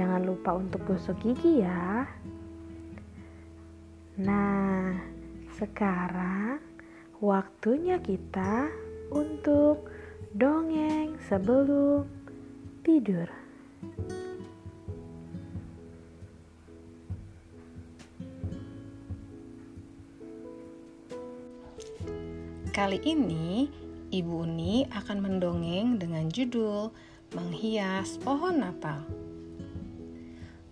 jangan lupa untuk gosok gigi ya. Nah, sekarang waktunya kita untuk dongeng sebelum tidur. Kali ini, Ibu Uni akan mendongeng dengan judul Menghias Pohon Natal.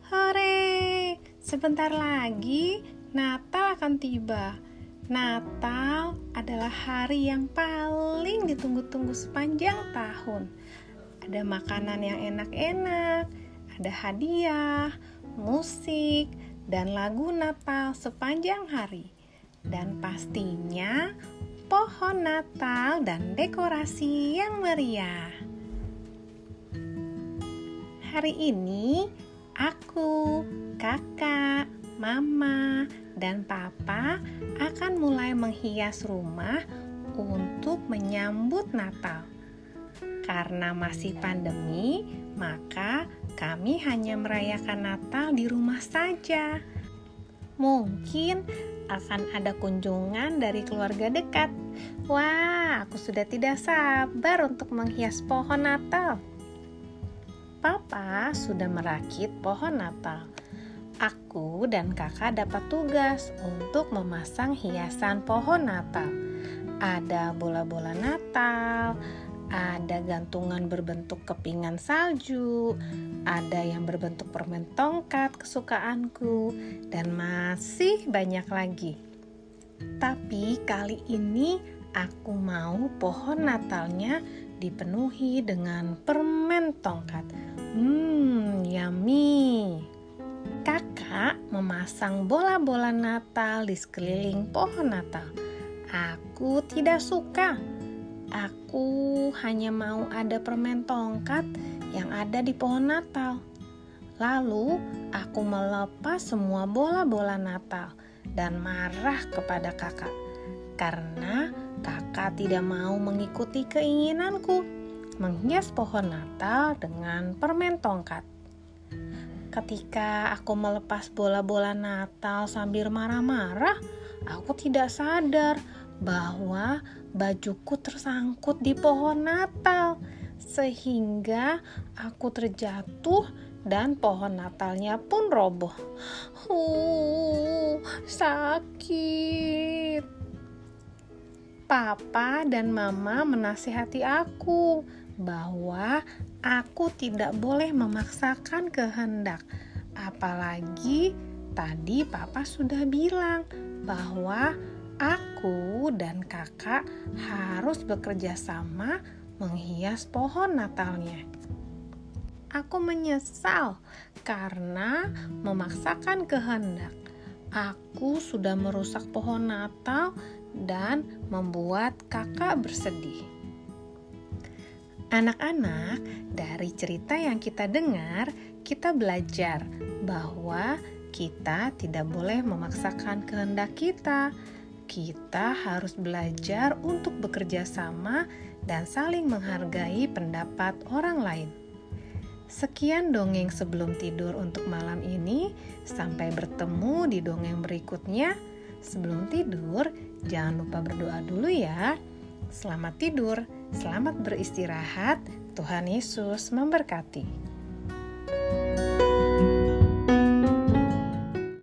Hore! Sebentar lagi Natal akan tiba. Natal adalah hari yang paling ditunggu-tunggu sepanjang tahun. Ada makanan yang enak-enak, ada hadiah, musik, dan lagu Natal sepanjang hari. Dan pastinya pohon Natal dan dekorasi yang meriah. Hari ini aku, kakak, mama, dan papa akan mulai menghias rumah untuk menyambut Natal. Karena masih pandemi, maka kami hanya merayakan Natal di rumah saja. Mungkin akan ada kunjungan dari keluarga dekat. Wah, aku sudah tidak sabar untuk menghias pohon Natal. Papa sudah merakit pohon Natal. Aku dan kakak dapat tugas untuk memasang hiasan pohon Natal. Ada bola-bola Natal, ada gantungan berbentuk kepingan salju, ada yang berbentuk permen tongkat kesukaanku, dan masih banyak lagi. Tapi kali ini aku mau pohon Natalnya dipenuhi dengan permen tongkat. Memasang bola-bola Natal di sekeliling pohon Natal. Aku tidak suka Aku hanya mau ada permen tongkat yang ada di pohon Natal. Lalu aku melepas semua bola-bola Natal dan marah kepada kakak karena kakak tidak mau mengikuti keinginanku menghias pohon Natal dengan permen tongkat. Ketika aku melepas bola-bola Natal sambil marah-marah, aku tidak sadar bahwa bajuku tersangkut di pohon Natal sehingga aku terjatuh dan pohon Natalnya pun roboh. Uh, sakit. Papa dan Mama menasihati aku bahwa aku tidak boleh memaksakan kehendak. Apalagi tadi Papa sudah bilang bahwa aku dan kakak harus bekerja sama menghias pohon Natalnya. Aku menyesal karena memaksakan kehendak. Aku sudah merusak pohon Natal dan membuat kakak bersedih. Anak-anak, dari cerita yang kita dengar, kita belajar bahwa kita tidak boleh memaksakan kehendak kita kita harus belajar untuk bekerja sama dan saling menghargai pendapat orang lain. Sekian dongeng sebelum tidur untuk malam ini. Sampai bertemu di dongeng berikutnya. Sebelum tidur, jangan lupa berdoa dulu ya. Selamat tidur, selamat beristirahat. Tuhan Yesus memberkati.